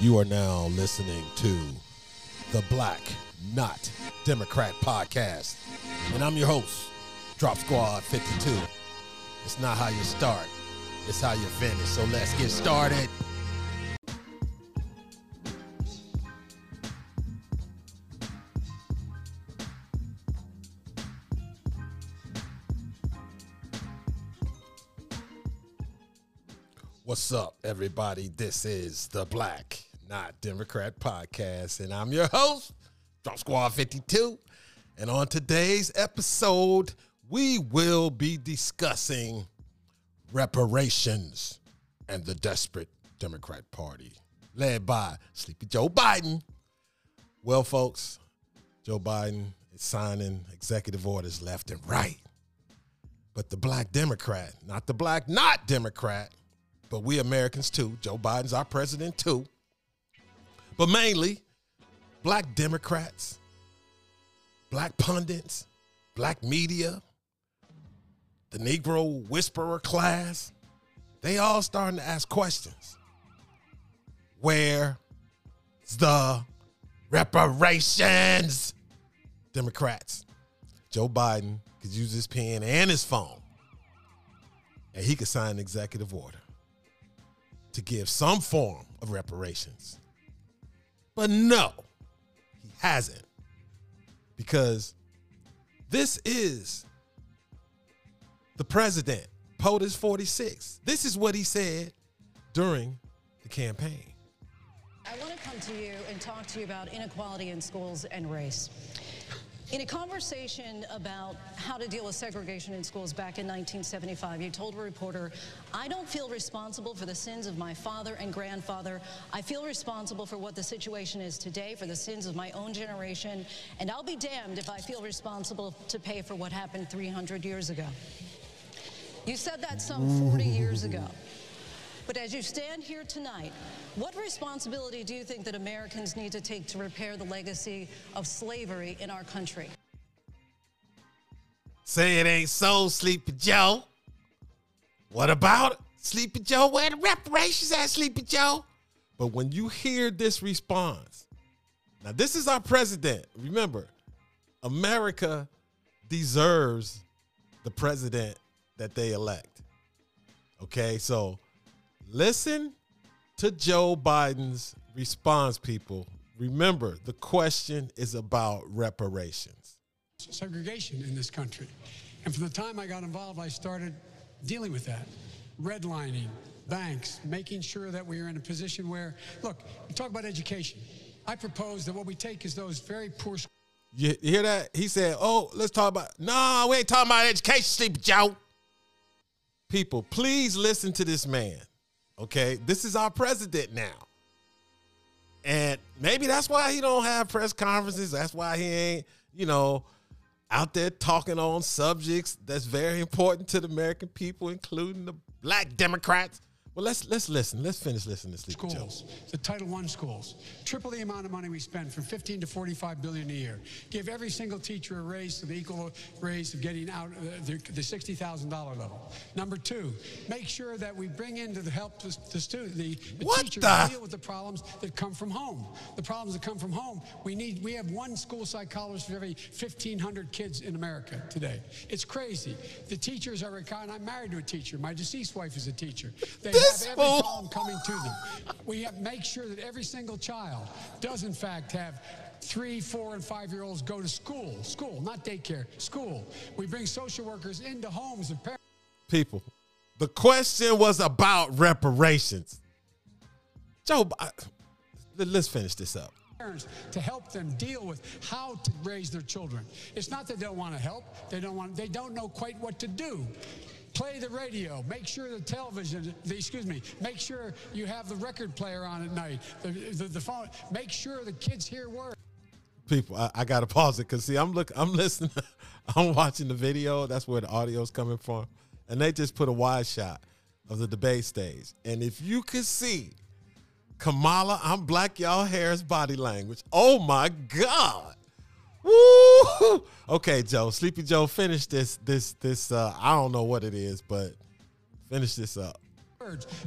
You are now listening to the Black Not Democrat podcast. And I'm your host, Drop Squad 52. It's not how you start, it's how you finish. So let's get started. What's up, everybody? This is the Black Not Democrat podcast, and I'm your host, Drop Squad 52. And on today's episode, we will be discussing reparations and the desperate Democrat Party, led by Sleepy Joe Biden. Well, folks, Joe Biden is signing executive orders left and right. But the black Democrat, not the black not Democrat, but we Americans too. Joe Biden's our president too. But mainly, black Democrats, black pundits, black media, the Negro whisperer class, they all starting to ask questions. Where's the reparations? Democrats. Joe Biden could use his pen and his phone, and he could sign an executive order to give some form of reparations. But no, he hasn't. Because this is the president, POTUS 46. This is what he said during the campaign. I want to come to you and talk to you about inequality in schools and race. In a conversation about how to deal with segregation in schools back in 1975, you told a reporter, I don't feel responsible for the sins of my father and grandfather. I feel responsible for what the situation is today, for the sins of my own generation, and I'll be damned if I feel responsible to pay for what happened 300 years ago. You said that some 40 years ago. But as you stand here tonight, what responsibility do you think that Americans need to take to repair the legacy of slavery in our country? Say it ain't so, Sleepy Joe. What about? Sleepy Joe? Where the reparations at, Sleepy Joe? But when you hear this response, now this is our president. Remember, America deserves the president that they elect. Okay, so listen to Joe Biden's response, people. Remember, the question is about reparations. segregation in this country. And from the time I got involved, I started dealing with that. Redlining, banks, making sure that we are in a position where, look, you talk about education. I propose that what we take is those very poor You hear that? He said, Oh, let's talk about. No, we ain't talking about education, Sleepy Joe. People, please listen to this man. Okay? This is our president now. And maybe that's why he don't have press conferences. That's why he ain't, you know, out there talking on subjects that's very important to the American people, including the black Democrats. Well, let's let's listen. Let's finish listening to Sleepy Joe. schools, the Title I schools, triple the amount of money we spend from 15 to 45 billion a year. Give every single teacher a raise to the equal raise of getting out uh, the, the $60,000 level. Number two, make sure that we bring in to the help the, the student, the, the What teachers the- to deal with the problems that come from home. The problems that come from home. We need we have one school psychologist for every 1,500 kids in America today. It's crazy. The teachers are. I'm married to a teacher. My deceased wife is a teacher. They This fool. Oh. problem coming to them. We have make sure that every single child does in fact have three, four, and five-year-olds go to school. School, not daycare. School. We bring social workers into homes of parents. people. The question was about reparations. Joe, let- let's finish this up. parents to help them deal with how to raise their children. It's not that they don't want to help; they don't want. They don't know quite what to do. Play the radio. Make sure the television. The, excuse me. Make sure you have the record player on at night. The, the, the phone. Make sure the kids hear words. People, I, I gotta pause it because see, I'm look, I'm listening, I'm watching the video. That's where the audio's coming from, and they just put a wide shot of the debate stage. And if you could see Kamala, I'm black, y'all hair's body language. Oh my God. Woo! Okay, Joe, Sleepy Joe, finish this, this, this. Uh, I don't know what it is, but finish this up.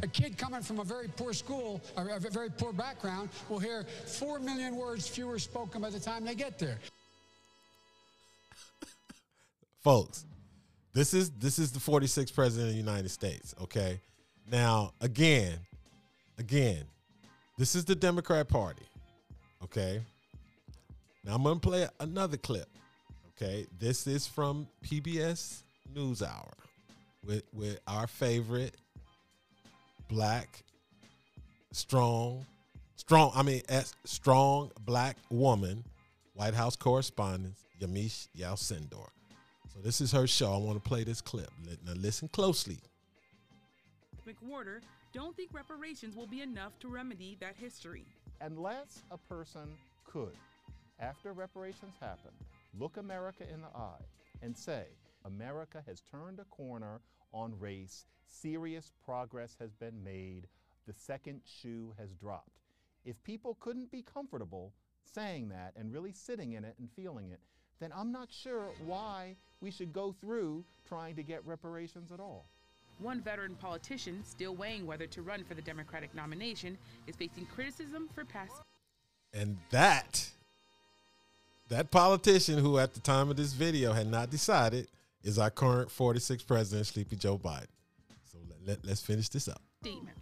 A kid coming from a very poor school, or a very poor background, will hear 4 million words fewer spoken by the time they get there. Folks, this is this is the 46th president of the United States, okay? Now, again, again, this is the Democrat Party. Okay. Now I'm gonna play another clip. Okay. This is from PBS NewsHour with with our favorite black strong strong I mean as strong black woman, White House correspondent Yamiche Alcindor. So this is her show. I want to play this clip. Now listen closely. McWhorter don't think reparations will be enough to remedy that history. Unless a person could, after reparations happen, look America in the eye and say, America has turned a corner on race, serious progress has been made, the second shoe has dropped. If people couldn't be comfortable saying that and really sitting in it and feeling it, then I'm not sure why we should go through trying to get reparations at all. One veteran politician, still weighing whether to run for the Democratic nomination, is facing criticism for past. And that, that politician who at the time of this video had not decided is our current 46th president, Sleepy Joe Biden. So let, let, us finish this up. Statements.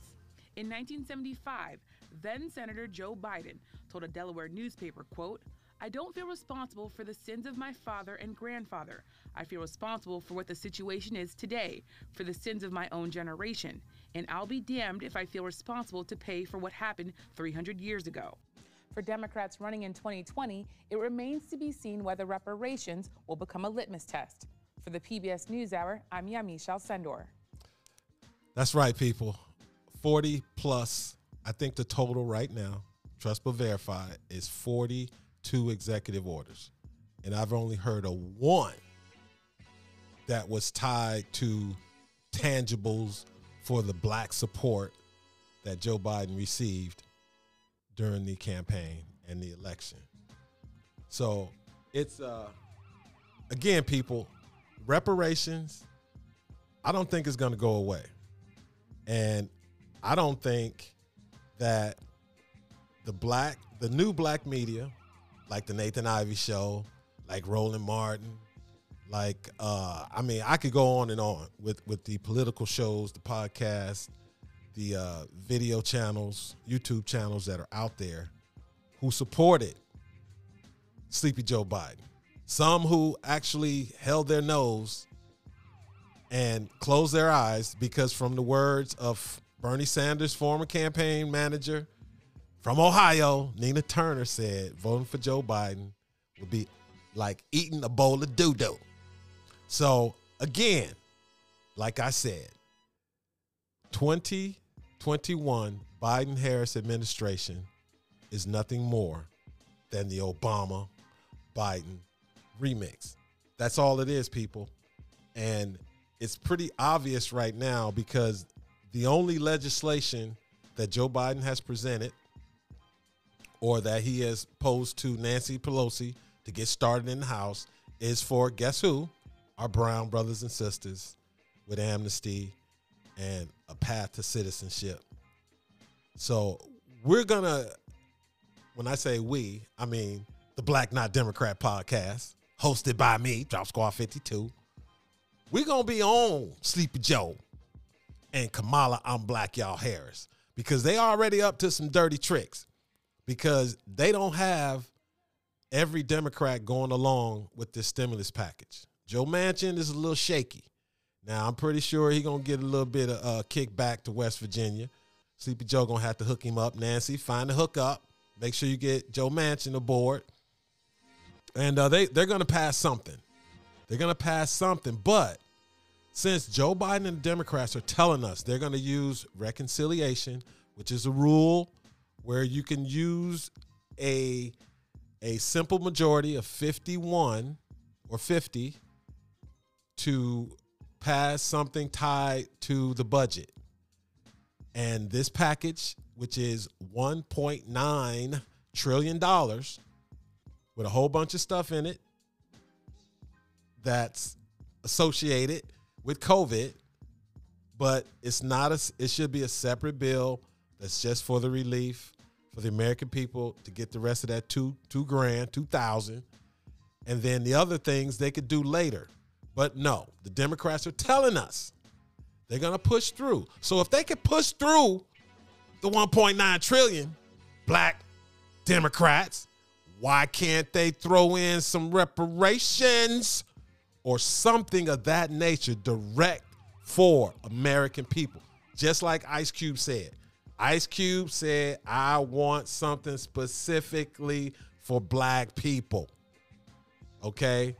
In 1975, then Senator Joe Biden told a Delaware newspaper, quote, I don't feel responsible for the sins of my father and grandfather. I feel responsible for what the situation is today, for the sins of my own generation. And I'll be damned if I feel responsible to pay for what happened 300 years ago. For Democrats running in 2020, it remains to be seen whether reparations will become a litmus test. For the PBS NewsHour, I'm Yamiche Alcindor. That's right, people. 40 plus, I think the total right now, trust but verify, is 42 executive orders. And I've only heard of one that was tied to tangibles for the black support that Joe Biden received during the campaign and the election. So it's uh again, people, reparations, I don't think is gonna go away. And I don't think that the black, the new black media, like the Nathan Ivy show, like Roland Martin, like, uh, I mean, I could go on and on with with the political shows, the podcasts, the uh, video channels, YouTube channels that are out there who supported Sleepy Joe Biden. Some who actually held their nose and closed their eyes because, from the words of Bernie Sanders' former campaign manager from Ohio, Nina Turner said, voting for Joe Biden would be like eating a bowl of doo doo. So again, like I said, 2021 Biden Harris administration is nothing more than the Obama Biden remix. That's all it is, people. And it's pretty obvious right now because the only legislation that Joe Biden has presented or that he has posed to Nancy Pelosi to get started in the House is for guess who? our brown brothers and sisters with amnesty and a path to citizenship. So we're gonna, when I say we, I mean the Black Not Democrat podcast, hosted by me, Drop Squad 52. We're gonna be on Sleepy Joe and Kamala I'm Black Y'all Harris because they already up to some dirty tricks because they don't have every Democrat going along with this stimulus package. Joe Manchin is a little shaky. Now I'm pretty sure he gonna get a little bit of uh, kickback to West Virginia. Sleepy Joe gonna have to hook him up. Nancy, find the hookup. Make sure you get Joe Manchin aboard. And uh, they they're gonna pass something. They're gonna pass something. But since Joe Biden and the Democrats are telling us they're gonna use reconciliation, which is a rule where you can use a a simple majority of 51 or 50 to pass something tied to the budget. And this package, which is $1.9 trillion with a whole bunch of stuff in it that's associated with COVID, but it's not a. It should be a separate bill that's just for the relief for the American people to get the rest of that two two grand, two thousand, and then the other things they could do later. But no, the Democrats are telling us they're gonna push through. So if they could push through the 1.9 trillion, black Democrats, why can't they throw in some reparations or something of that nature direct for American people? Just like Ice Cube said. Ice Cube said, I want something specifically for black people. Okay?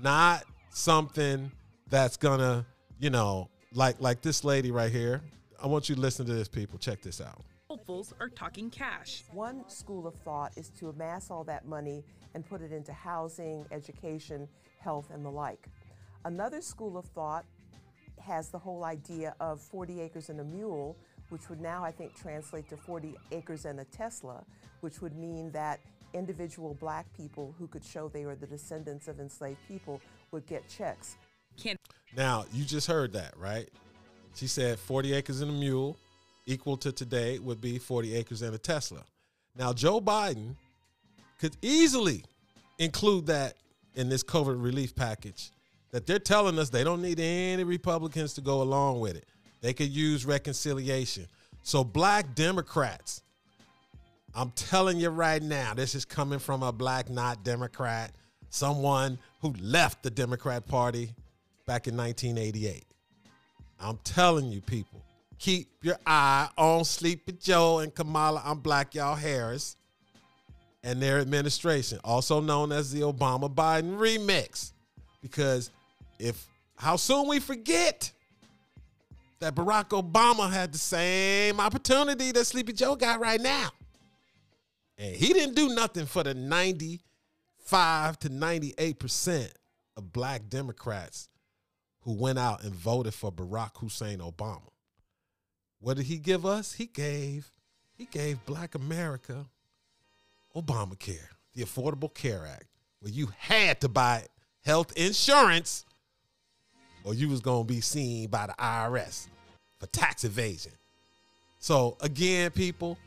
Not something that's gonna, you know, like like this lady right here. I want you to listen to this, people. Check this out. Hopefuls are talking cash. One school of thought is to amass all that money and put it into housing, education, health, and the like. Another school of thought has the whole idea of 40 acres and a mule, which would now, I think, translate to 40 acres and a Tesla, which would mean that individual black people who could show they were the descendants of enslaved people would get checks. Can't Now, you just heard that, right? She said 40 acres and a mule equal to today would be 40 acres and a Tesla. Now, Joe Biden could easily include that in this COVID relief package that they're telling us they don't need any Republicans to go along with it. They could use reconciliation. So, black Democrats, I'm telling you right now, this is coming from a black not Democrat, someone who left the Democrat Party back in 1988. I'm telling you, people, keep your eye on Sleepy Joe and Kamala. I'm Black Y'all Harris and their administration, also known as the Obama Biden remix. Because if how soon we forget that Barack Obama had the same opportunity that Sleepy Joe got right now. And he didn't do nothing for the 95 to 98% of black Democrats who went out and voted for Barack Hussein Obama. What did he give us? He gave he gave black America Obamacare, the Affordable Care Act, where you had to buy health insurance or you was going to be seen by the IRS for tax evasion. So again, people,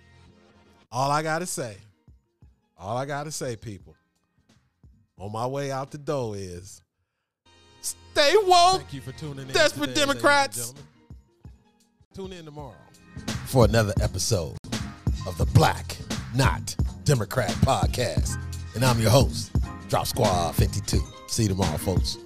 all I got to say, all I got to say, people, on my way out the door is stay woke. Thank you for tuning in. Desperate today, Democrats. Tune in tomorrow for another episode of the Black Not Democrat podcast. And I'm your host, Drop Squad 52. See you tomorrow, folks.